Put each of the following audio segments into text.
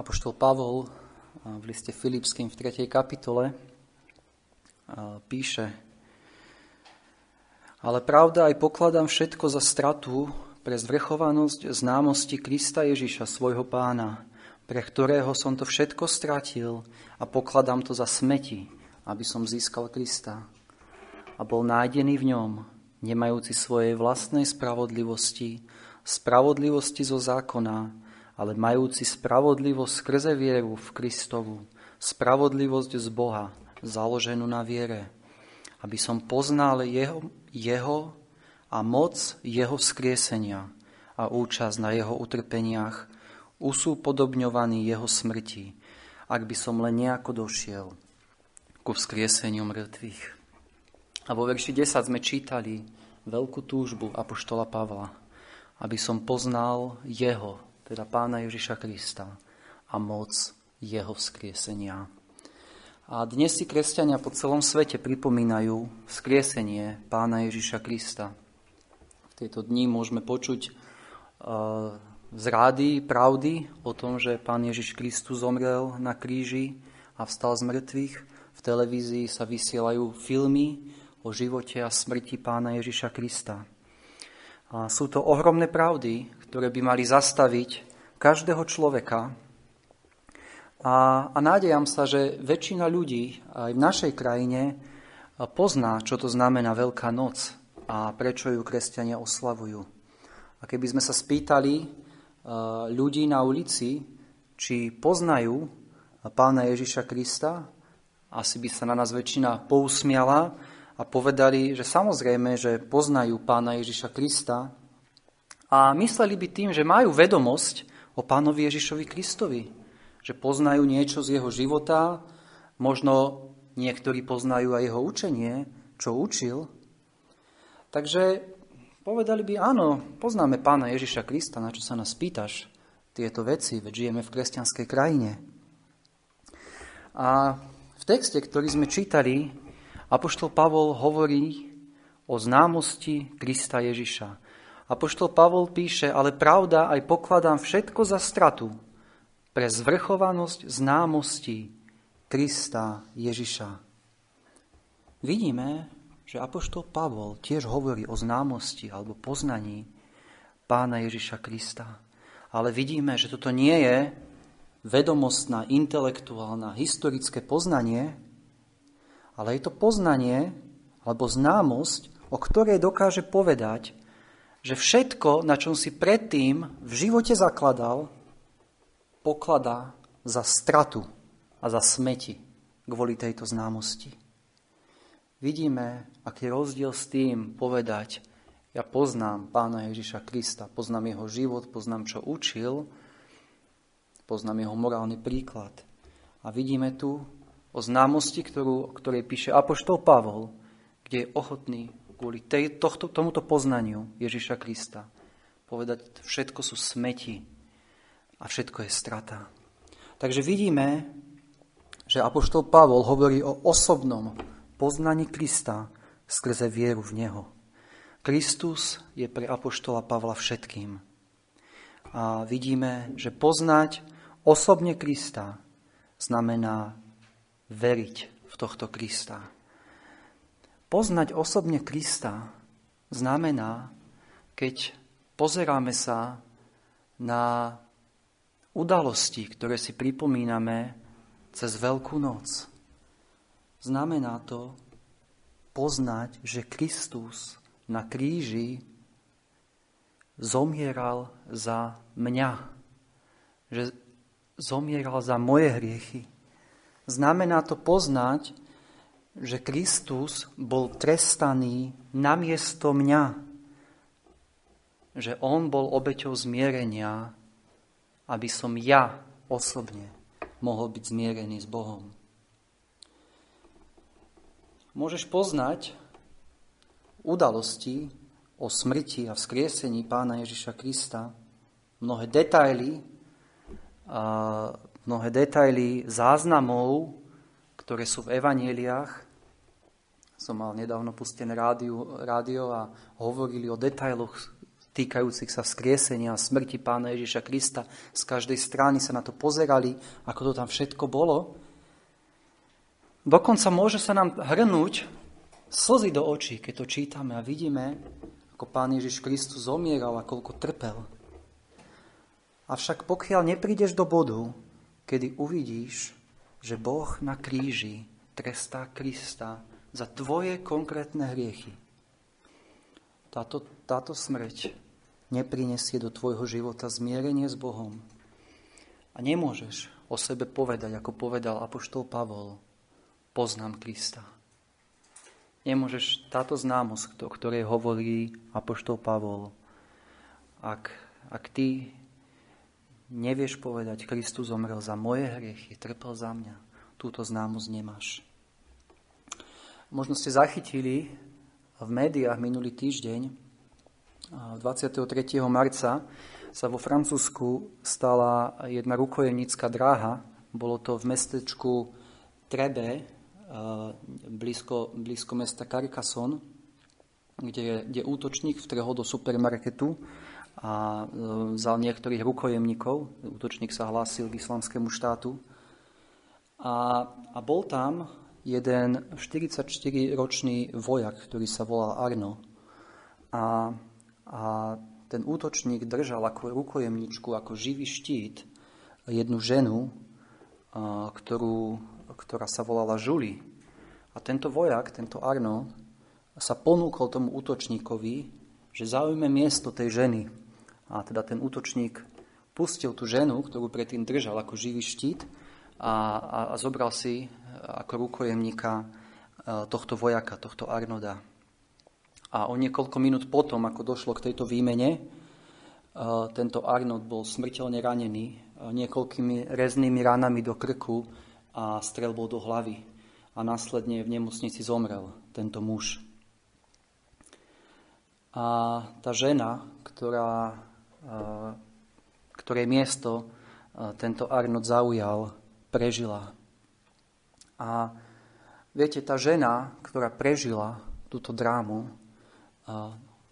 Apoštol Pavol v liste Filipským v 3. kapitole píše Ale pravda aj pokladám všetko za stratu pre zvrchovanosť známosti Krista Ježiša, svojho pána, pre ktorého som to všetko stratil a pokladám to za smeti, aby som získal Krista a bol nájdený v ňom, nemajúci svojej vlastnej spravodlivosti, spravodlivosti zo zákona, ale majúci spravodlivosť skrze vieru v Kristovu, spravodlivosť z Boha, založenú na viere, aby som poznal jeho, jeho a moc jeho vzkriesenia a účasť na jeho utrpeniach, usúpodobňovaný jeho smrti, ak by som len nejako došiel ku vzkrieseniu mŕtvych. A vo verši 10 sme čítali veľkú túžbu Apoštola Pavla, aby som poznal jeho, teda pána Ježiša Krista a moc jeho vzkriesenia. A dnes si kresťania po celom svete pripomínajú vzkriesenie pána Ježiša Krista. V tieto dni môžeme počuť uh, z rády pravdy o tom, že pán Ježiš Kristus zomrel na kríži a vstal z mŕtvych. V televízii sa vysielajú filmy o živote a smrti pána Ježiša Krista. A sú to ohromné pravdy, ktoré by mali zastaviť každého človeka. A, a nádejam sa, že väčšina ľudí aj v našej krajine pozná, čo to znamená Veľká noc a prečo ju kresťania oslavujú. A keby sme sa spýtali ľudí na ulici, či poznajú pána Ježiša Krista, asi by sa na nás väčšina pousmiala a povedali, že samozrejme, že poznajú pána Ježiša Krista a mysleli by tým, že majú vedomosť o pánovi Ježišovi Kristovi, že poznajú niečo z jeho života, možno niektorí poznajú aj jeho učenie, čo učil. Takže povedali by, áno, poznáme pána Ježiša Krista, na čo sa nás pýtaš tieto veci, veď žijeme v kresťanskej krajine. A v texte, ktorý sme čítali, Apoštol Pavol hovorí o známosti Krista Ježiša. Apoštol Pavol píše, ale pravda aj pokladám všetko za stratu pre zvrchovanosť známosti Krista Ježiša. Vidíme, že Apoštol Pavol tiež hovorí o známosti alebo poznaní pána Ježiša Krista. Ale vidíme, že toto nie je vedomostná, intelektuálna, historické poznanie, ale je to poznanie alebo známosť, o ktorej dokáže povedať, že všetko, na čom si predtým v živote zakladal, pokladá za stratu a za smeti kvôli tejto známosti. Vidíme, aký rozdiel s tým povedať, ja poznám pána Ježiša Krista, poznám jeho život, poznám, čo učil, poznám jeho morálny príklad. A vidíme tu o známosti, ktorú, o ktorej píše Apoštol Pavol, kde je ochotný kvôli tej, tohto, tomuto poznaniu Ježiša Krista povedať, všetko sú smeti a všetko je strata. Takže vidíme, že Apoštol Pavol hovorí o osobnom poznaní Krista skrze vieru v Neho. Kristus je pre Apoštola Pavla všetkým. A vidíme, že poznať osobne Krista znamená veriť v tohto Krista. Poznať osobne Krista znamená, keď pozeráme sa na udalosti, ktoré si pripomíname cez Veľkú noc. Znamená to poznať, že Kristus na kríži zomieral za mňa, že zomieral za moje hriechy, Znamená to poznať, že Kristus bol trestaný namiesto mňa, že On bol obeťou zmierenia, aby som ja osobne mohol byť zmierený s Bohom. Môžeš poznať udalosti o smrti a vzkriesení pána Ježiša Krista, mnohé detaily mnohé detaily záznamov, ktoré sú v evaneliách. Som mal nedávno pustené rádio, rádio a hovorili o detailoch týkajúcich sa vzkriesenia a smrti pána Ježiša Krista. Z každej strany sa na to pozerali, ako to tam všetko bolo. Dokonca môže sa nám hrnúť slzy do očí, keď to čítame a vidíme, ako pán Ježiš Kristus zomieral a koľko trpel. Avšak pokiaľ neprídeš do bodu, kedy uvidíš, že Boh na kríži trestá Krista za tvoje konkrétne hriechy, táto, táto smrť neprinesie do tvojho života zmierenie s Bohom. A nemôžeš o sebe povedať, ako povedal apoštol Pavol, poznám Krista. Nemôžeš táto známosť, o ktorej hovorí apoštol Pavol, ak, ak ty nevieš povedať, Kristus zomrel za moje hriechy, trpel za mňa, túto známosť nemáš. Možno ste zachytili v médiách minulý týždeň, 23. marca, sa vo Francúzsku stala jedna rukojemnícka dráha. Bolo to v mestečku Trebe, blízko, blízko mesta Carcassonne, kde, kde útočník vtrhol do supermarketu a e, vzal niektorých rukojemníkov. Útočník sa hlásil k islamskému štátu. A, a bol tam jeden 44-ročný vojak, ktorý sa volal Arno. A, a ten útočník držal ako rukojemničku, ako živý štít jednu ženu, a, ktorú, ktorá sa volala Žuli. A tento vojak, tento Arno, sa ponúkol tomu útočníkovi, že zaujme miesto tej ženy. A teda ten útočník pustil tú ženu, ktorú predtým držal ako živý štít a, a, a zobral si ako rukojemníka e, tohto vojaka, tohto Arnoda. A o niekoľko minút potom, ako došlo k tejto výmene, e, tento Arnold bol smrteľne ranený e, niekoľkými reznými ranami do krku a strelbou do hlavy. A následne v nemocnici zomrel tento muž. A tá žena, ktorá, ktorej miesto tento Arnold zaujal, prežila a viete, tá žena, ktorá prežila túto drámu,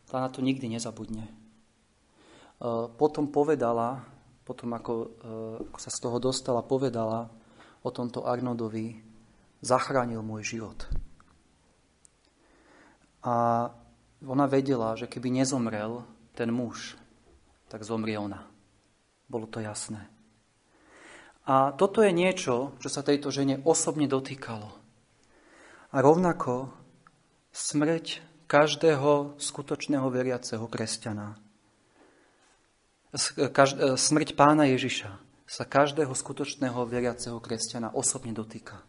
tá na to nikdy nezabudne. Potom povedala, potom ako, ako sa z toho dostala, povedala o tomto Arnodovi, zachránil môj život. A ona vedela, že keby nezomrel ten muž, tak zomrie ona. Bolo to jasné. A toto je niečo, čo sa tejto žene osobne dotýkalo. A rovnako smrť každého skutočného veriaceho kresťana. Smrť pána Ježiša sa každého skutočného veriaceho kresťana osobne dotýka.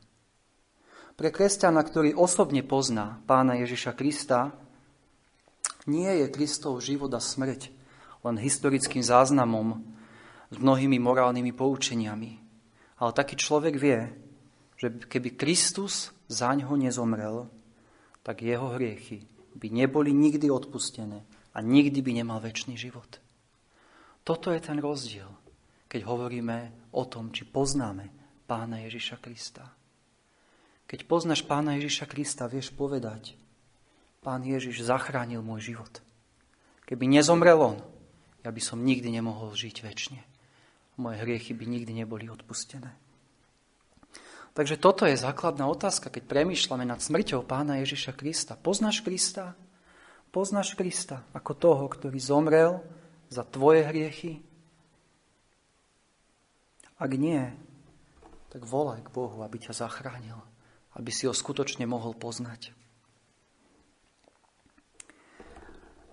Pre kresťana, ktorý osobne pozná pána Ježiša Krista, nie je Kristov život a smrť len historickým záznamom s mnohými morálnymi poučeniami, ale taký človek vie, že keby Kristus za ňoho nezomrel, tak jeho hriechy by neboli nikdy odpustené a nikdy by nemal väčší život. Toto je ten rozdiel, keď hovoríme o tom, či poznáme pána Ježiša Krista. Keď poznáš pána Ježiša Krista, vieš povedať, pán Ježiš zachránil môj život. Keby nezomrel on, ja by som nikdy nemohol žiť väčšine moje hriechy by nikdy neboli odpustené. Takže toto je základná otázka, keď premýšľame nad smrťou pána Ježiša Krista. Poznáš Krista? Poznáš Krista ako toho, ktorý zomrel za tvoje hriechy? Ak nie, tak volaj k Bohu, aby ťa zachránil, aby si ho skutočne mohol poznať.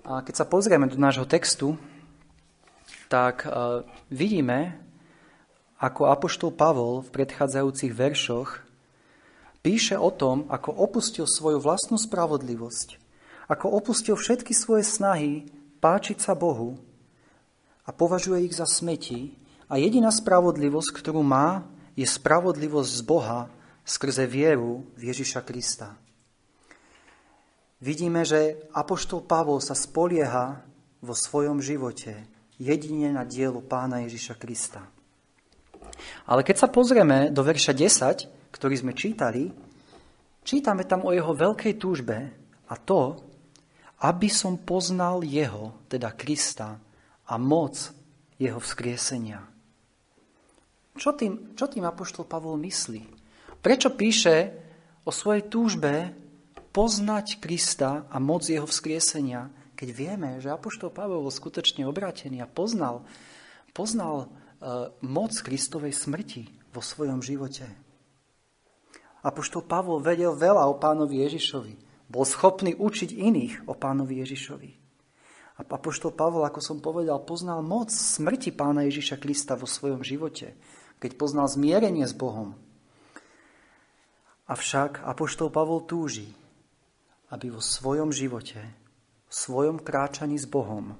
A keď sa pozrieme do nášho textu, tak uh, vidíme, ako apoštol Pavol v predchádzajúcich veršoch píše o tom, ako opustil svoju vlastnú spravodlivosť, ako opustil všetky svoje snahy páčiť sa Bohu a považuje ich za smeti a jediná spravodlivosť, ktorú má, je spravodlivosť z Boha skrze vieru v Ježiša Krista. Vidíme, že apoštol Pavol sa spolieha vo svojom živote jedine na dielu pána Ježiša Krista. Ale keď sa pozrieme do verša 10, ktorý sme čítali, čítame tam o jeho veľkej túžbe a to, aby som poznal jeho, teda Krista, a moc jeho vzkriesenia. Čo tým, čo tým Apoštol Pavol myslí? Prečo píše o svojej túžbe poznať Krista a moc jeho vzkriesenia, keď vieme, že Apoštol Pavol bol skutočne obrátený a poznal, poznal uh, moc Kristovej smrti vo svojom živote. Apoštol Pavol vedel veľa o pánovi Ježišovi. Bol schopný učiť iných o pánovi Ježišovi. A Apoštol Pavol, ako som povedal, poznal moc smrti pána Ježiša Krista vo svojom živote, keď poznal zmierenie s Bohom. Avšak Apoštol Pavol túži, aby vo svojom živote svojom kráčaní s Bohom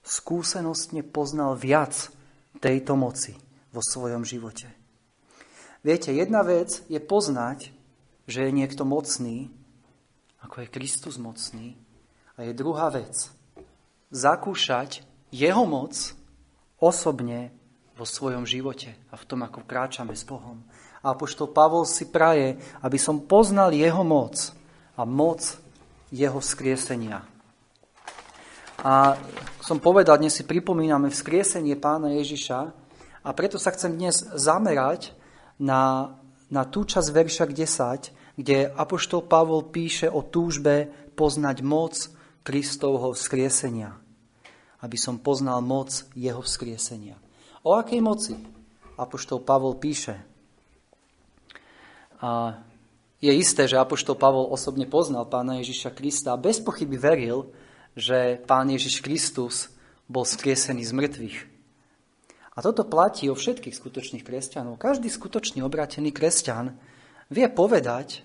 skúsenostne poznal viac tejto moci vo svojom živote. Viete, jedna vec je poznať, že je niekto mocný, ako je Kristus mocný, a je druhá vec zakúšať jeho moc osobne vo svojom živote a v tom, ako kráčame s Bohom. A apoštol Pavol si praje, aby som poznal jeho moc a moc jeho vzkriesenia. A som povedal, dnes si pripomíname vzkriesenie pána Ježiša a preto sa chcem dnes zamerať na, na tú časť verša 10, kde Apoštol Pavol píše o túžbe poznať moc Kristovho vzkriesenia. Aby som poznal moc jeho vzkriesenia. O akej moci? Apoštol Pavol píše. A je isté, že Apoštol Pavol osobne poznal pána Ježiša Krista a bez pochyby veril, že Pán Ježiš Kristus bol skriesený z mŕtvych. A toto platí o všetkých skutočných kresťanov. Každý skutočný obrátený kresťan vie povedať,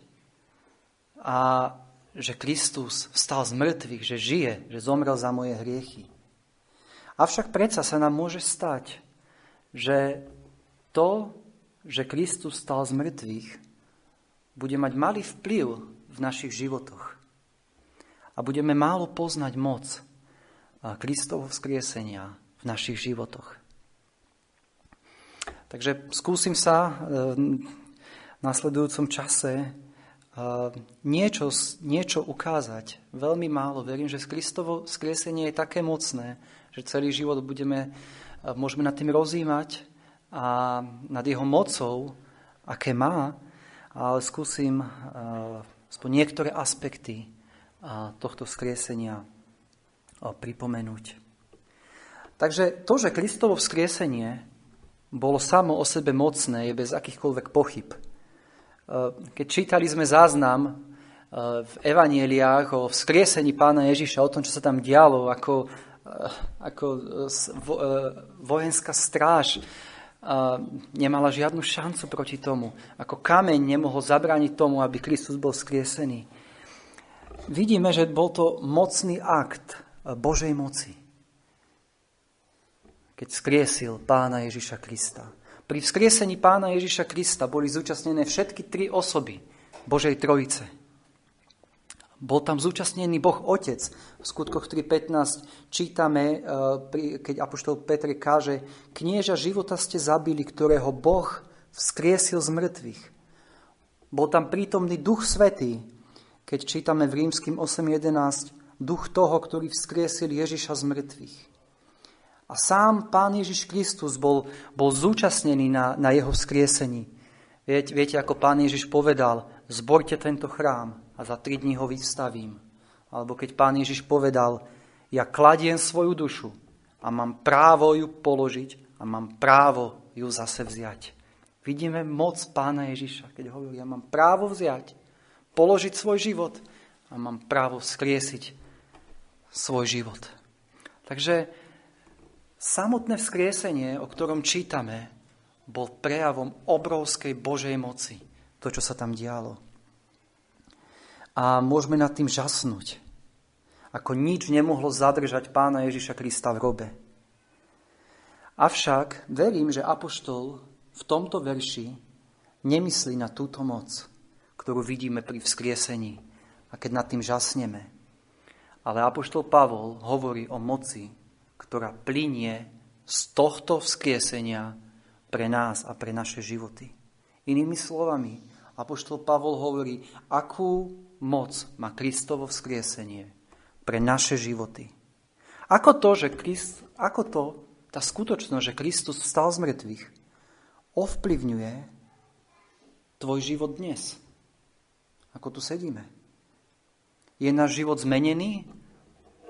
a že Kristus vstal z mŕtvych, že žije, že zomrel za moje hriechy. Avšak predsa sa nám môže stať, že to, že Kristus stal z mŕtvych, bude mať malý vplyv v našich životoch a budeme málo poznať moc Kristovho vzkriesenia v našich životoch. Takže skúsim sa e, v nasledujúcom čase e, niečo, niečo ukázať. Veľmi málo. Verím, že Kristovo vzkriesenie je také mocné, že celý život budeme, e, môžeme nad tým rozímať a nad jeho mocou, aké má, ale skúsim aspoň niektoré aspekty tohto skriesenia pripomenúť. Takže to, že Kristovo vzkriesenie bolo samo o sebe mocné, je bez akýchkoľvek pochyb. E, keď čítali sme záznam e, v evanieliách o vzkriesení pána Ježiša, o tom, čo sa tam dialo, ako, e, ako vojenská stráž nemala žiadnu šancu proti tomu, ako kameň nemohol zabrániť tomu, aby Kristus bol vzkriesený vidíme, že bol to mocný akt Božej moci, keď skriesil pána Ježiša Krista. Pri vzkriesení pána Ježiša Krista boli zúčastnené všetky tri osoby Božej Trojice. Bol tam zúčastnený Boh Otec. V skutkoch 3.15 čítame, e, keď Apoštol Petr káže, knieža života ste zabili, ktorého Boh vzkriesil z mŕtvych. Bol tam prítomný Duch Svetý, keď čítame v rímským 8.11 duch toho, ktorý vzkriesil Ježiša z mŕtvych. A sám Pán Ježiš Kristus bol, bol zúčastnený na, na jeho vzkriesení. Viete, viete, ako Pán Ježiš povedal, zborte tento chrám a za tri dní ho vystavím. Alebo keď Pán Ježiš povedal, ja kladiem svoju dušu a mám právo ju položiť a mám právo ju zase vziať. Vidíme moc Pána Ježiša, keď hovorí, ja mám právo vziať položiť svoj život a mám právo vzkriesiť svoj život. Takže samotné vzkriesenie, o ktorom čítame, bol prejavom obrovskej Božej moci, to, čo sa tam dialo. A môžeme nad tým žasnúť, ako nič nemohlo zadržať pána Ježiša Krista v robe. Avšak verím, že Apoštol v tomto verši nemyslí na túto moc, ktorú vidíme pri vzkriesení a keď nad tým žasneme. Ale Apoštol Pavol hovorí o moci, ktorá plinie z tohto vzkriesenia pre nás a pre naše životy. Inými slovami, Apoštol Pavol hovorí, akú moc má Kristovo vzkriesenie pre naše životy. Ako to, že Christ, ako to, tá skutočnosť, že Kristus vstal z mŕtvych, ovplyvňuje tvoj život dnes? Ako tu sedíme? Je náš život zmenený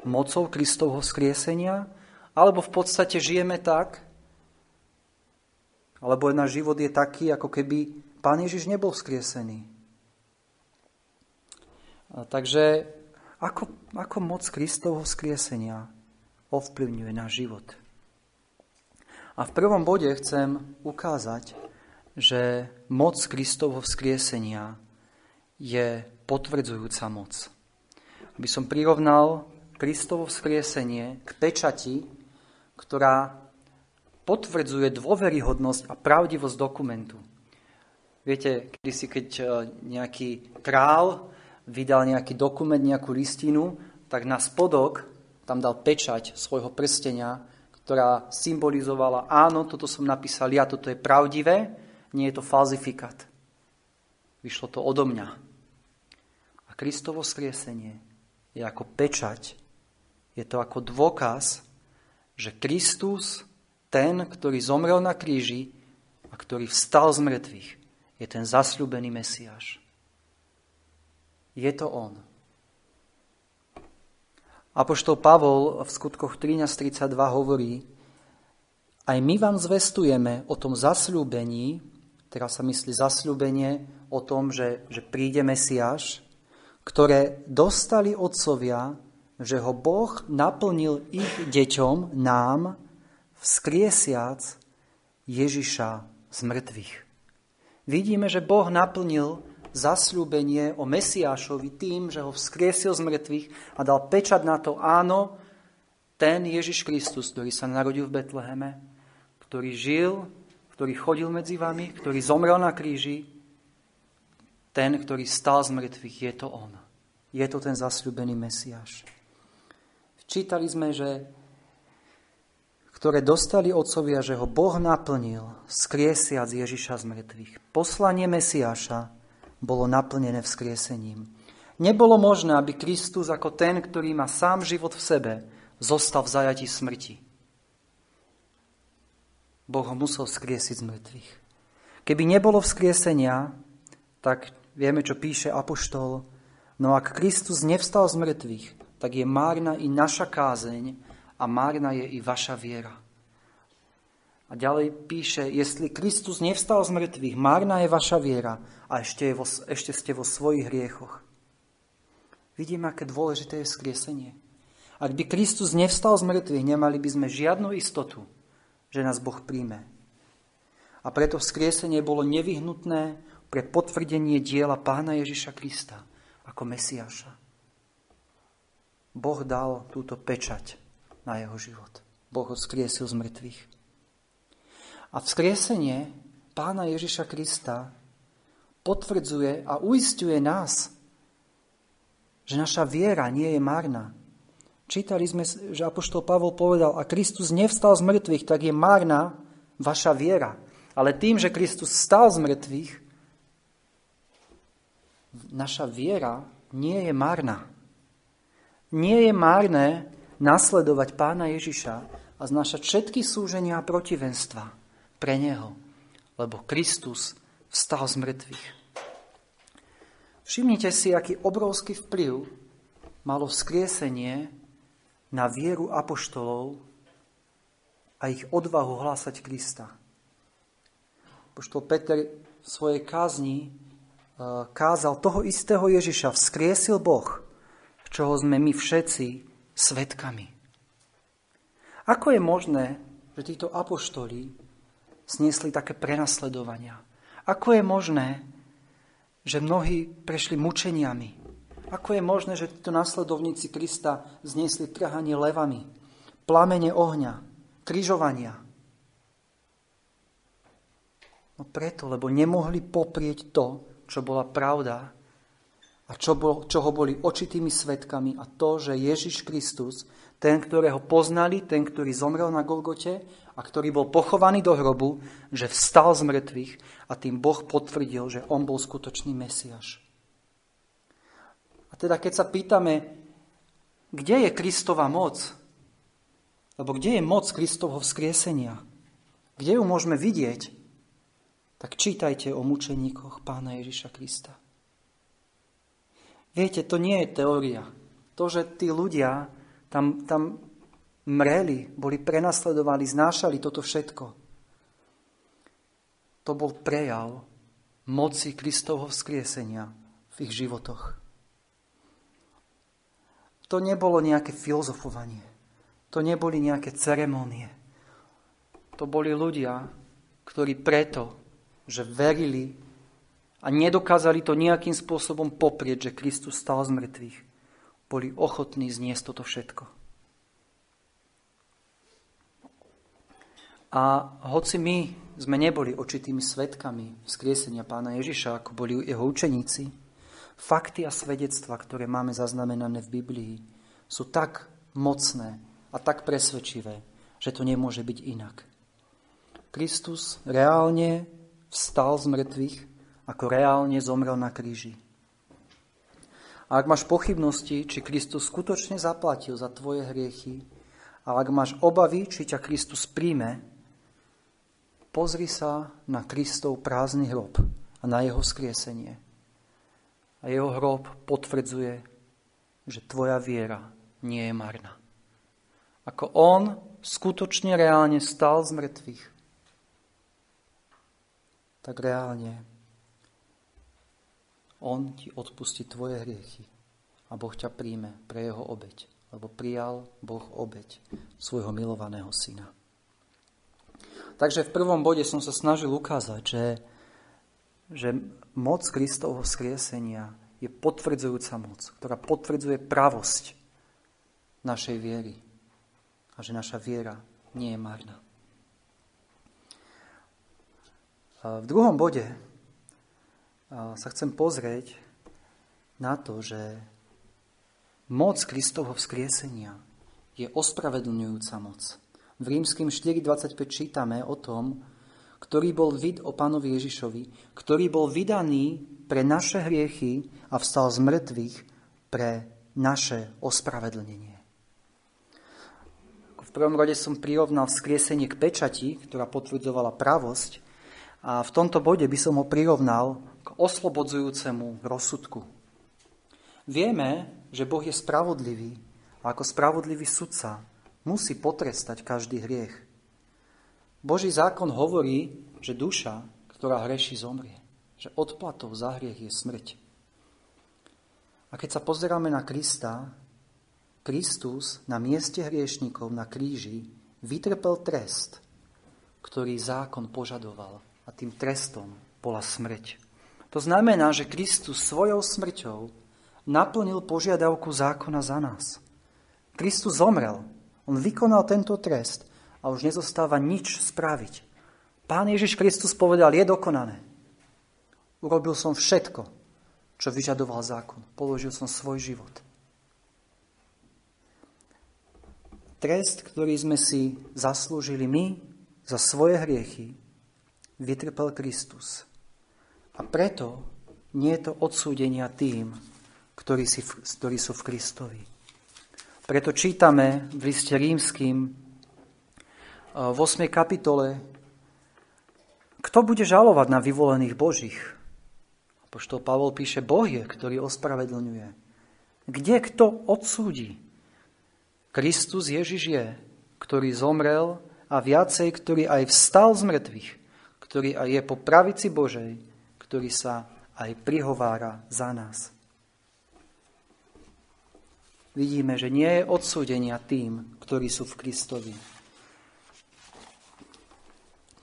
mocou Kristovho skriesenia? Alebo v podstate žijeme tak, alebo náš život je taký, ako keby Pán Ježiš nebol skriesený. Takže ako, ako moc Kristovho skriesenia ovplyvňuje náš život? A v prvom bode chcem ukázať, že moc Kristovho vzkriesenia je potvrdzujúca moc. Aby som prirovnal Kristovo vzkriesenie k pečati, ktorá potvrdzuje dôveryhodnosť a pravdivosť dokumentu. Viete, kedy si keď e, nejaký král vydal nejaký dokument, nejakú listinu, tak na spodok tam dal pečať svojho prstenia, ktorá symbolizovala, áno, toto som napísal ja, toto je pravdivé, nie je to falzifikát. Vyšlo to odo mňa. Kristovo skriesenie je ako pečať, je to ako dôkaz, že Kristus, ten, ktorý zomrel na kríži a ktorý vstal z mŕtvych, je ten zasľúbený Mesiáš. Je to on. Apoštol Pavol v skutkoch 13.32 hovorí, aj my vám zvestujeme o tom zasľúbení, teraz sa myslí zasľúbenie o tom, že, že príde Mesiáš, ktoré dostali otcovia, že ho Boh naplnil ich deťom, nám, vzkriesiac Ježiša z mŕtvych. Vidíme, že Boh naplnil zasľúbenie o Mesiášovi tým, že ho vzkriesil z mŕtvych a dal pečať na to, áno, ten Ježiš Kristus, ktorý sa narodil v Betleheme, ktorý žil, ktorý chodil medzi vami, ktorý zomrel na kríži, ten, ktorý stal z mŕtvych, je to on. Je to ten zasľúbený Mesiáš. Čítali sme, že ktoré dostali otcovia, že ho Boh naplnil, skriesiac Ježiša z mŕtvych. Poslanie Mesiáša bolo naplnené vzkriesením. Nebolo možné, aby Kristus ako ten, ktorý má sám život v sebe, zostal v zajatí smrti. Boh ho musel vzkriesiť z mŕtvych. Keby nebolo vzkriesenia, tak vieme, čo píše Apoštol, no ak Kristus nevstal z mŕtvych, tak je márna i naša kázeň a márna je i vaša viera. A ďalej píše, jestli Kristus nevstal z mŕtvych, márna je vaša viera a ešte, je vo, ešte ste vo svojich hriechoch. Vidíme, aké dôležité je skriesenie. Ak by Kristus nevstal z mŕtvych, nemali by sme žiadnu istotu, že nás Boh príjme. A preto vzkriesenie bolo nevyhnutné pre potvrdenie diela pána Ježiša Krista ako Mesiáša. Boh dal túto pečať na jeho život. Boh ho vzkriesil z mŕtvych. A vzkriesenie pána Ježiša Krista potvrdzuje a uistuje nás, že naša viera nie je márna. Čítali sme, že Apoštol Pavol povedal, a Kristus nevstal z mŕtvych, tak je márna vaša viera. Ale tým, že Kristus stal z mŕtvych, naša viera nie je márna. Nie je márne nasledovať pána Ježiša a znašať všetky súženia a protivenstva pre Neho, lebo Kristus vstal z mŕtvych. Všimnite si, aký obrovský vplyv malo vzkriesenie na vieru apoštolov a ich odvahu hlásať Krista. Apoštol Peter v svojej kázni kázal toho istého Ježiša, vzkriesil Boh, čoho sme my všetci svetkami. Ako je možné, že títo apoštoli sniesli také prenasledovania. Ako je možné, že mnohí prešli mučeniami? Ako je možné, že títo nasledovníci Krista zniesli trhanie levami, plamene ohňa, križovania? No preto, lebo nemohli poprieť to, čo bola pravda a čo bol, čoho boli očitými svetkami a to, že Ježiš Kristus, ten, ktorého poznali, ten, ktorý zomrel na Golgote a ktorý bol pochovaný do hrobu, že vstal z mŕtvych a tým Boh potvrdil, že on bol skutočný Mesiaš. A teda keď sa pýtame, kde je Kristova moc? Lebo kde je moc Kristovho vzkriesenia? Kde ju môžeme vidieť? Tak čítajte o mučeníkoch pána Ježiša Krista. Viete, to nie je teória. To, že tí ľudia tam, tam mreli, boli prenasledovaní, znášali toto všetko. To bol prejav moci Kristovho vzkriesenia v ich životoch. To nebolo nejaké filozofovanie. To neboli nejaké ceremónie. To boli ľudia, ktorí preto, že verili a nedokázali to nejakým spôsobom poprieť, že Kristus stal z mŕtvych, boli ochotní zniesť toto všetko. A hoci my sme neboli očitými svetkami vzkriesenia pána Ježiša, ako boli jeho učeníci, fakty a svedectva, ktoré máme zaznamenané v Biblii, sú tak mocné a tak presvedčivé, že to nemôže byť inak. Kristus reálne vstal z mŕtvych, ako reálne zomrel na kríži. A ak máš pochybnosti, či Kristus skutočne zaplatil za tvoje hriechy, a ak máš obavy, či ťa Kristus príjme, pozri sa na Kristov prázdny hrob a na jeho skriesenie. A jeho hrob potvrdzuje, že tvoja viera nie je marná. Ako on skutočne reálne stal z mŕtvych, tak reálne on ti odpustí tvoje hriechy a Boh ťa príjme pre jeho obeď, lebo prijal Boh obeď svojho milovaného syna. Takže v prvom bode som sa snažil ukázať, že, že moc Kristovho skriesenia je potvrdzujúca moc, ktorá potvrdzuje pravosť našej viery a že naša viera nie je marná. V druhom bode sa chcem pozrieť na to, že moc Kristovho vzkriesenia je ospravedlňujúca moc. V rímským 4.25 čítame o tom, ktorý bol vid o pánovi Ježišovi, ktorý bol vydaný pre naše hriechy a vstal z mŕtvych pre naše ospravedlnenie. V prvom rode som prirovnal vzkriesenie k pečati, ktorá potvrdzovala pravosť, a v tomto bode by som ho prirovnal k oslobodzujúcemu rozsudku. Vieme, že Boh je spravodlivý a ako spravodlivý sudca musí potrestať každý hriech. Boží zákon hovorí, že duša, ktorá hreší, zomrie. Že odplatou za hriech je smrť. A keď sa pozeráme na Krista, Kristus na mieste hriešnikov na kríži vytrpel trest, ktorý zákon požadoval. A tým trestom bola smrť. To znamená, že Kristus svojou smrťou naplnil požiadavku zákona za nás. Kristus zomrel, on vykonal tento trest a už nezostáva nič spraviť. Pán Ježiš Kristus povedal, je dokonané. Urobil som všetko, čo vyžadoval zákon. Položil som svoj život. Trest, ktorý sme si zaslúžili my za svoje hriechy, vytrpel Kristus. A preto nie je to odsúdenia tým, ktorí, si, ktorí sú v Kristovi. Preto čítame v liste rímským eh, v 8. kapitole, kto bude žalovať na vyvolených Božích? Poštol Pavol píše, Boh je, ktorý ospravedlňuje. Kde kto odsúdi? Kristus Ježiš je, ktorý zomrel a viacej, ktorý aj vstal z mŕtvych, ktorý aj je po pravici Božej, ktorý sa aj prihovára za nás vidíme, že nie je odsúdenia tým, ktorí sú v Kristovi.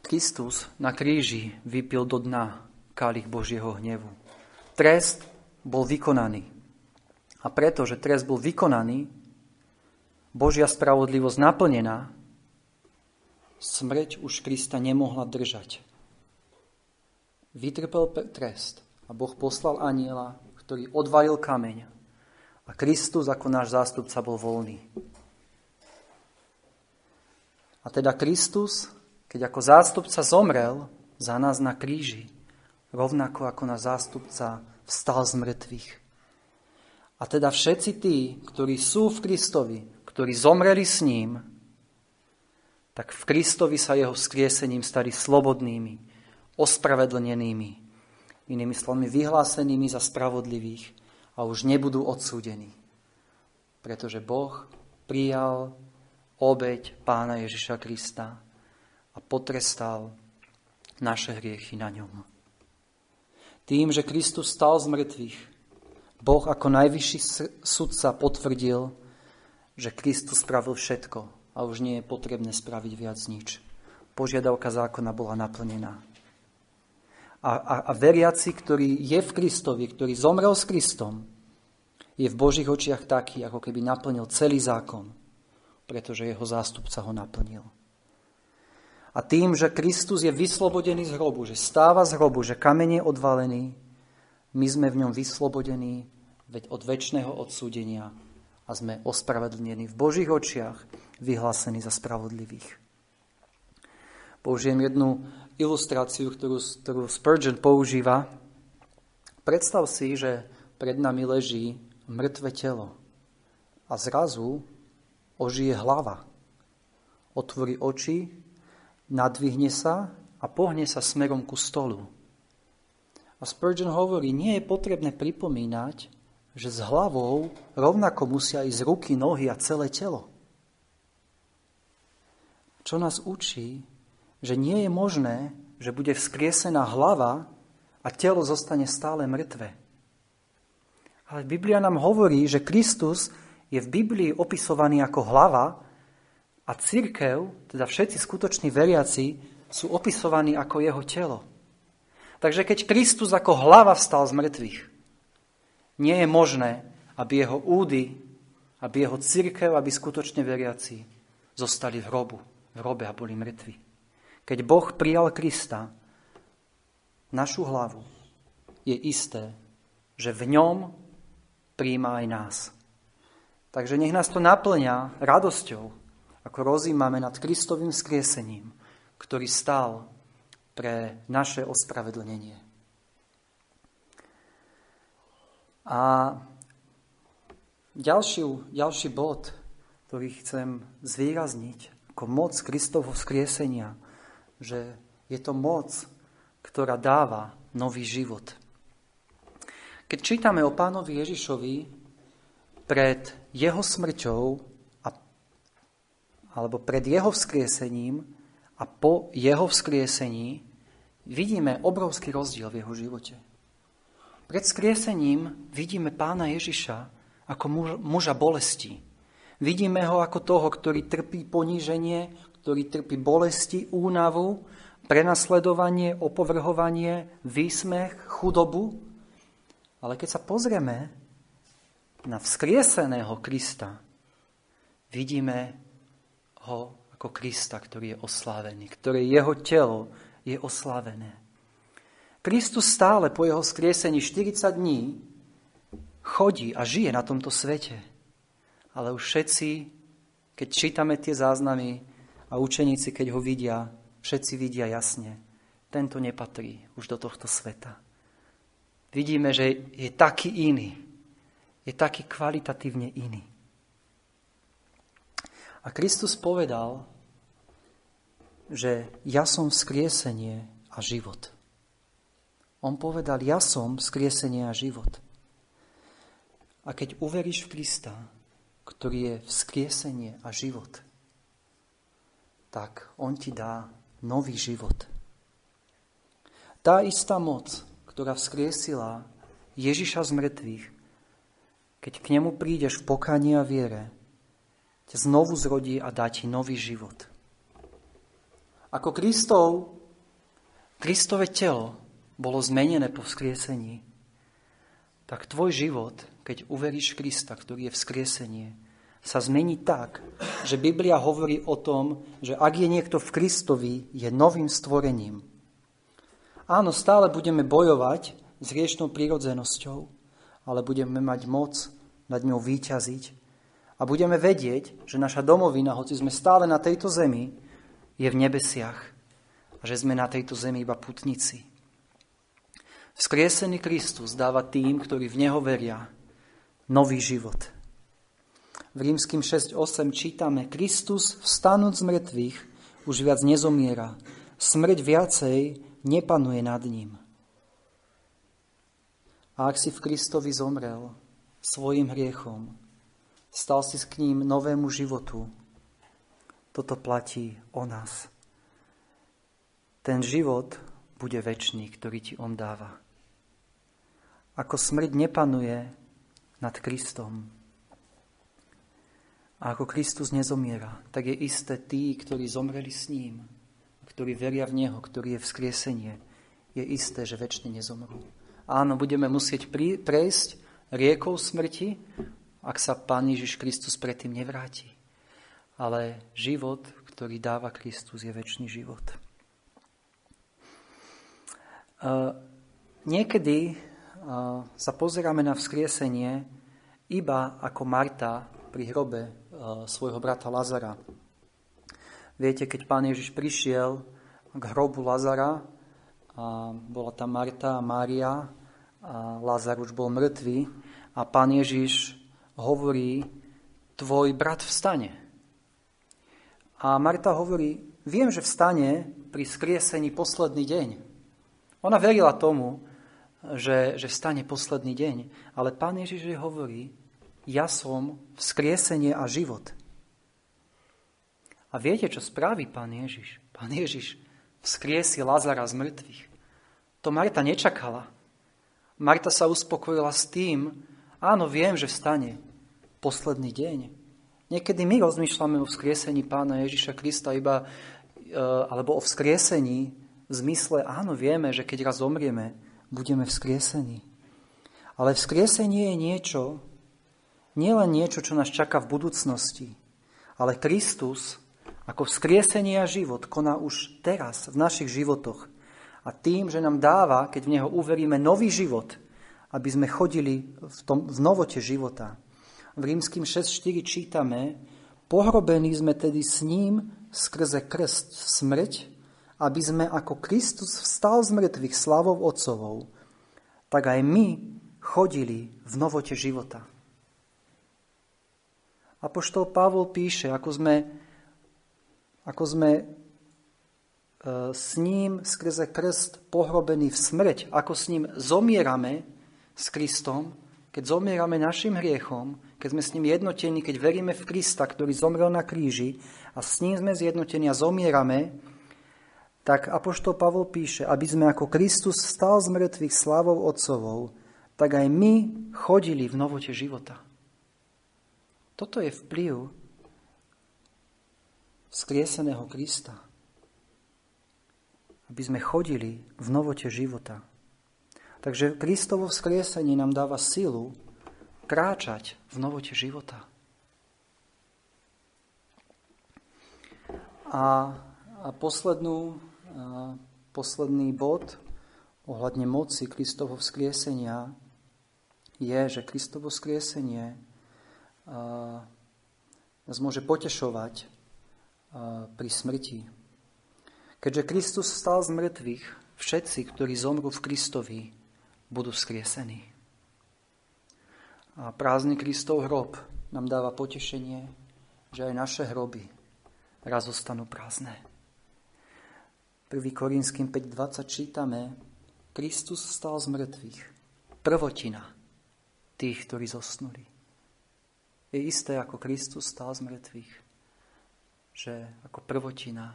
Kristus na kríži vypil do dna kalich Božieho hnevu. Trest bol vykonaný. A pretože trest bol vykonaný, Božia spravodlivosť naplnená, smrť už Krista nemohla držať. Vytrpel trest a Boh poslal aniela, ktorý odvalil kameň a Kristus ako náš zástupca bol voľný. A teda Kristus, keď ako zástupca zomrel za nás na kríži, rovnako ako náš zástupca vstal z mŕtvych. A teda všetci tí, ktorí sú v Kristovi, ktorí zomreli s ním, tak v Kristovi sa jeho vzkriesením stali slobodnými, ospravedlnenými, inými slovami vyhlásenými za spravodlivých a už nebudú odsúdení. Pretože Boh prijal obeď pána Ježiša Krista a potrestal naše hriechy na ňom. Tým, že Kristus stal z mŕtvych, Boh ako najvyšší sudca potvrdil, že Kristus spravil všetko a už nie je potrebné spraviť viac nič. Požiadavka zákona bola naplnená. A, a, a veriaci, ktorý je v Kristovi, ktorý zomrel s Kristom, je v Božích očiach taký, ako keby naplnil celý zákon, pretože jeho zástupca ho naplnil. A tým, že Kristus je vyslobodený z hrobu, že stáva z hrobu, že kameň je odvalený, my sme v ňom vyslobodení od väčšného odsúdenia a sme ospravedlnení v Božích očiach, vyhlásení za spravodlivých. Použijem jednu ilustráciu, ktorú, ktorú Spurgeon používa. Predstav si, že pred nami leží mŕtve telo a zrazu ožije hlava. Otvorí oči nadvihne sa a pohne sa smerom ku stolu. A Spurgeon hovorí, nie je potrebné pripomínať, že s hlavou rovnako musia ísť ruky, nohy a celé telo. Čo nás učí, že nie je možné, že bude vzkriesená hlava a telo zostane stále mŕtve. Ale Biblia nám hovorí, že Kristus je v Biblii opisovaný ako hlava a církev, teda všetci skutoční veriaci, sú opisovaní ako jeho telo. Takže keď Kristus ako hlava vstal z mŕtvych, nie je možné, aby jeho údy, aby jeho církev, aby skutočne veriaci zostali v hrobu, v hrobe a boli mŕtvi. Keď Boh prijal Krista, našu hlavu, je isté, že v ňom príjma aj nás. Takže nech nás to naplňa radosťou, ako rozímame nad Kristovým skriesením, ktorý stál pre naše ospravedlnenie. A ďalší, ďalší bod, ktorý chcem zvýrazniť, ako moc Kristovho vzkriesenia, že je to moc, ktorá dáva nový život. Keď čítame o pánovi Ježišovi pred jeho smrťou alebo pred jeho vzkriesením a po jeho vzkriesení vidíme obrovský rozdiel v jeho živote. Pred vzkriesením vidíme pána Ježiša ako muž, muža bolesti. Vidíme ho ako toho, ktorý trpí poníženie, ktorý trpí bolesti, únavu, prenasledovanie, opovrhovanie, výsmech, chudobu. Ale keď sa pozrieme na vzkrieseného Krista, vidíme ho ako Krista, ktorý je oslávený, ktoré jeho telo je oslávené. Kristus stále po jeho skriesení 40 dní chodí a žije na tomto svete. Ale už všetci, keď čítame tie záznamy a učeníci, keď ho vidia, všetci vidia jasne, tento nepatrí už do tohto sveta. Vidíme, že je taký iný. Je taký kvalitatívne iný. A Kristus povedal, že ja som vzkriesenie a život. On povedal, ja som vzkriesenie a život. A keď uveríš v Krista, ktorý je vzkriesenie a život, tak on ti dá nový život. Tá istá moc, ktorá vzkriesila Ježiša z mŕtvych, keď k nemu prídeš v pokáni a viere, ťa znovu zrodí a dá ti nový život. Ako Kristov, Kristove telo bolo zmenené po vzkriesení, tak tvoj život, keď uveríš Krista, ktorý je vzkriesenie, sa zmení tak, že Biblia hovorí o tom, že ak je niekto v Kristovi, je novým stvorením. Áno, stále budeme bojovať s riešnou prírodzenosťou, ale budeme mať moc nad ňou výťaziť a budeme vedieť, že naša domovina, hoci sme stále na tejto zemi, je v nebesiach a že sme na tejto zemi iba putníci. Vzkriesený Kristus dáva tým, ktorí v Neho veria, nový život. V rímským 6.8 čítame, Kristus vstanúc z mŕtvych už viac nezomiera. Smrť viacej nepanuje nad ním. A ak si v Kristovi zomrel svojim hriechom, stal si k ním novému životu, toto platí o nás. Ten život bude väčší, ktorý ti on dáva. Ako smrť nepanuje nad Kristom a ako Kristus nezomiera, tak je isté tí, ktorí zomreli s ním, ktorí veria v Neho, ktorý je vzkriesenie, je isté, že väčšine nezomrú. Áno, budeme musieť prejsť riekou smrti, ak sa Pán Ježiš Kristus predtým nevráti ale život, ktorý dáva Kristus, je väčší život. Niekedy sa pozeráme na vzkriesenie iba ako Marta pri hrobe svojho brata Lazara. Viete, keď pán Ježiš prišiel k hrobu Lazara, a bola tam Marta a Mária, a Lazar už bol mŕtvý a pán Ježiš hovorí, tvoj brat vstane. A Marta hovorí, viem, že vstane pri skriesení posledný deň. Ona verila tomu, že, že vstane posledný deň. Ale pán Ježiš jej hovorí, ja som vzkriesenie a život. A viete, čo spraví pán Ježiš? Pán Ježiš vzkriesi Lazara z mŕtvych. To Marta nečakala. Marta sa uspokojila s tým, áno, viem, že vstane posledný deň. Niekedy my rozmýšľame o vzkriesení pána Ježiša Krista iba, e, alebo o vzkriesení v zmysle, áno, vieme, že keď raz zomrieme, budeme vzkriesení. Ale vzkriesenie je niečo, nielen niečo, čo nás čaká v budúcnosti, ale Kristus ako vzkriesenie a život koná už teraz v našich životoch. A tým, že nám dáva, keď v Neho uveríme, nový život, aby sme chodili v, tom, v novote života v rímským 6.4 čítame, pohrobení sme tedy s ním skrze krst smrť, aby sme ako Kristus vstal z mŕtvych slavou Otcovou, tak aj my chodili v novote života. Apoštol Pavol píše, ako sme, ako sme e, s ním skrze krst pohrobení v smrť, ako s ním zomierame s Kristom, keď zomierame našim hriechom, keď sme s ním jednotení, keď veríme v Krista, ktorý zomrel na kríži a s ním sme zjednotení a zomierame, tak Apoštol Pavol píše, aby sme ako Kristus stal z mŕtvych slávou Otcovou, tak aj my chodili v novote života. Toto je vplyv skrieseného Krista. Aby sme chodili v novote života. Takže Kristovo vzkriesenie nám dáva silu, kráčať v novote života. A, a poslednú, a posledný bod ohľadne moci Kristovho vzkriesenia je, že Kristovo vzkriesenie nás môže potešovať pri smrti. Keďže Kristus stal z mŕtvych, všetci, ktorí zomrú v Kristovi, budú vzkriesení. A prázdny Kristov hrob nám dáva potešenie, že aj naše hroby raz zostanú prázdne. 1. Korinským 5.20 čítame, Kristus stal z mŕtvych, prvotina tých, ktorí zosnuli. Je isté, ako Kristus stal z mŕtvych, že ako prvotina,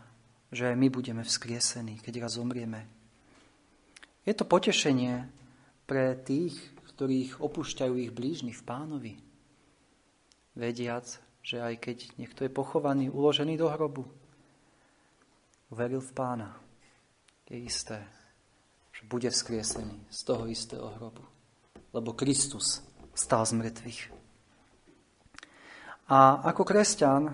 že aj my budeme vzkriesení, keď raz zomrieme. Je to potešenie pre tých, ktorých opúšťajú ich blížni v pánovi. Vediac, že aj keď niekto je pochovaný, uložený do hrobu, uveril v pána, je isté, že bude vzkriesený z toho istého hrobu. Lebo Kristus stál z mŕtvych. A ako kresťan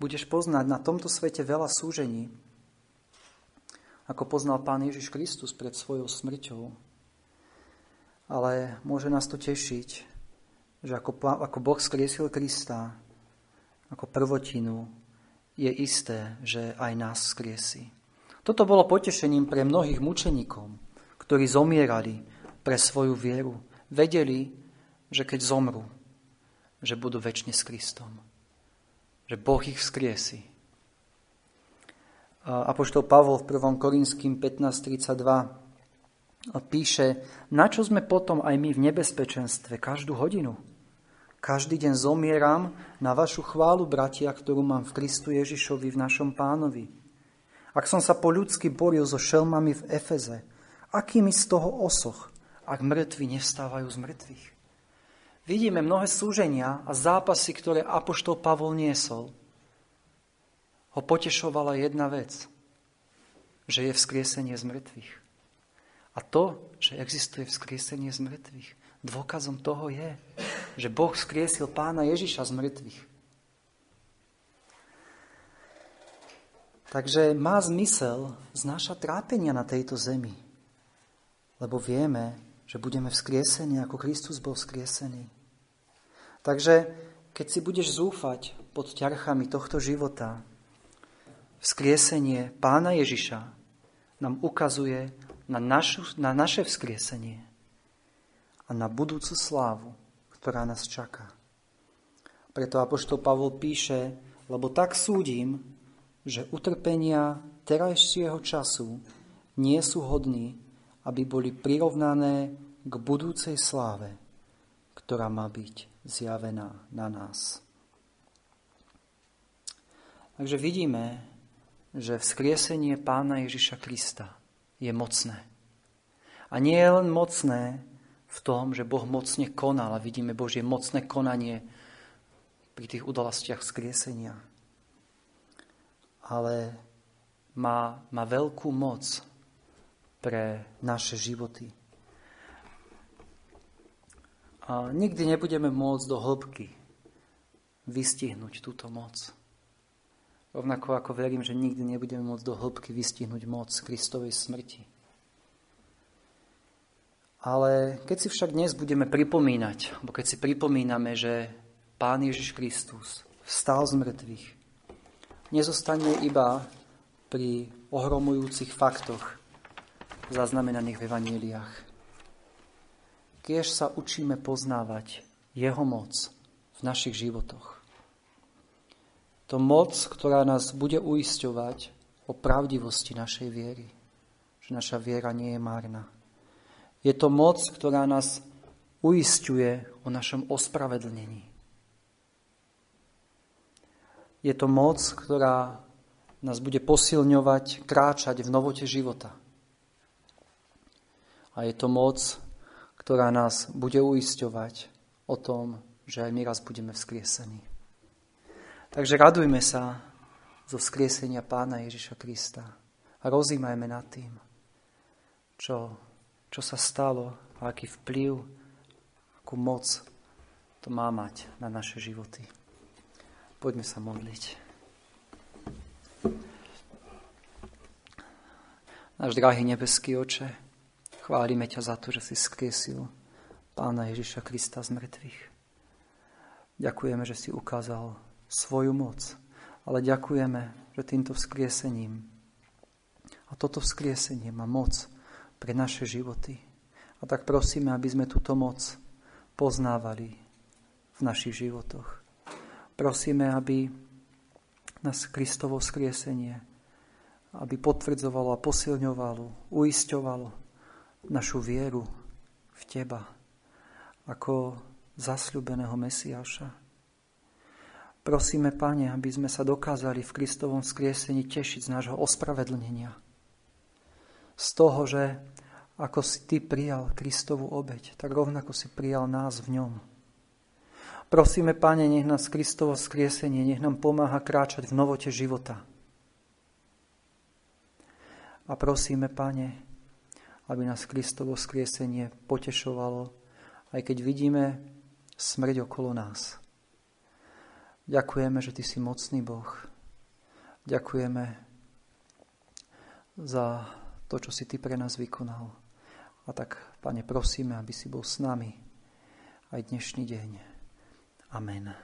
budeš poznať na tomto svete veľa súžení, ako poznal Pán Ježiš Kristus pred svojou smrťou, ale môže nás to tešiť, že ako, ako Boh skriesil Krista, ako prvotinu, je isté, že aj nás skriesi. Toto bolo potešením pre mnohých mučeníkov, ktorí zomierali pre svoju vieru. Vedeli, že keď zomrú, že budú väčšine s Kristom. Že Boh ich vzkriesi. Apoštol Pavol v 1. Korinským 15.32 píše, na čo sme potom aj my v nebezpečenstve každú hodinu? Každý deň zomieram na vašu chválu, bratia, ktorú mám v Kristu Ježišovi, v našom pánovi. Ak som sa po ľudsky boril so šelmami v Efeze, akými z toho osoch, ak mŕtvi nestávajú z mŕtvych? Vidíme mnohé súženia a zápasy, ktoré Apoštol Pavol niesol – ho potešovala jedna vec, že je vzkriesenie z mŕtvych. A to, že existuje vzkriesenie z mŕtvych, dôkazom toho je, že Boh vzkriesil pána Ježiša z mŕtvych. Takže má zmysel znášať trápenia na tejto zemi, lebo vieme, že budeme vzkriesení, ako Kristus bol vzkriesený. Takže keď si budeš zúfať pod ťarchami tohto života, vzkriesenie pána Ježiša nám ukazuje na, našu, na naše vzkriesenie a na budúcu slávu, ktorá nás čaká. Preto Apoštol Pavol píše, lebo tak súdim, že utrpenia terajšieho času nie sú hodní, aby boli prirovnané k budúcej sláve, ktorá má byť zjavená na nás. Takže vidíme, že vzkriesenie pána Ježiša Krista je mocné. A nie je len mocné v tom, že Boh mocne konal a vidíme Božie mocné konanie pri tých udalostiach vzkriesenia. Ale má, má veľkú moc pre naše životy. A nikdy nebudeme môcť do hĺbky vystihnúť túto moc. Rovnako ako verím, že nikdy nebudeme môcť do hĺbky vystihnúť moc Kristovej smrti. Ale keď si však dnes budeme pripomínať, alebo keď si pripomíname, že Pán Ježiš Kristus vstal z mŕtvych, nezostane iba pri ohromujúcich faktoch zaznamenaných v evaníliách. Kiež sa učíme poznávať Jeho moc v našich životoch to moc, ktorá nás bude uisťovať o pravdivosti našej viery. Že naša viera nie je márna. Je to moc, ktorá nás uisťuje o našom ospravedlnení. Je to moc, ktorá nás bude posilňovať, kráčať v novote života. A je to moc, ktorá nás bude uisťovať o tom, že aj my raz budeme vzkriesení. Takže radujme sa zo vzkriesenia Pána Ježiša Krista a rozímajme nad tým, čo, čo sa stalo a aký vplyv, akú moc to má mať na naše životy. Poďme sa modliť. Náš drahý nebeský oče, chválime ťa za to, že si skriesil Pána Ježiša Krista z mŕtvych. Ďakujeme, že si ukázal svoju moc. Ale ďakujeme, že týmto vzkriesením a toto vzkriesenie má moc pre naše životy. A tak prosíme, aby sme túto moc poznávali v našich životoch. Prosíme, aby nás Kristovo vzkriesenie aby potvrdzovalo a posilňovalo, uisťovalo našu vieru v Teba ako zasľubeného Mesiáša. Prosíme, Pane, aby sme sa dokázali v Kristovom skriesení tešiť z nášho ospravedlnenia. Z toho, že ako si Ty prijal Kristovú obeď, tak rovnako si prijal nás v ňom. Prosíme, Pane, nech nás Kristovo skriesenie, nech nám pomáha kráčať v novote života. A prosíme, Pane, aby nás Kristovo skriesenie potešovalo, aj keď vidíme smrť okolo nás. Ďakujeme, že Ty si mocný Boh. Ďakujeme za to, čo si Ty pre nás vykonal. A tak, Pane, prosíme, aby si bol s nami aj dnešný deň. Amen.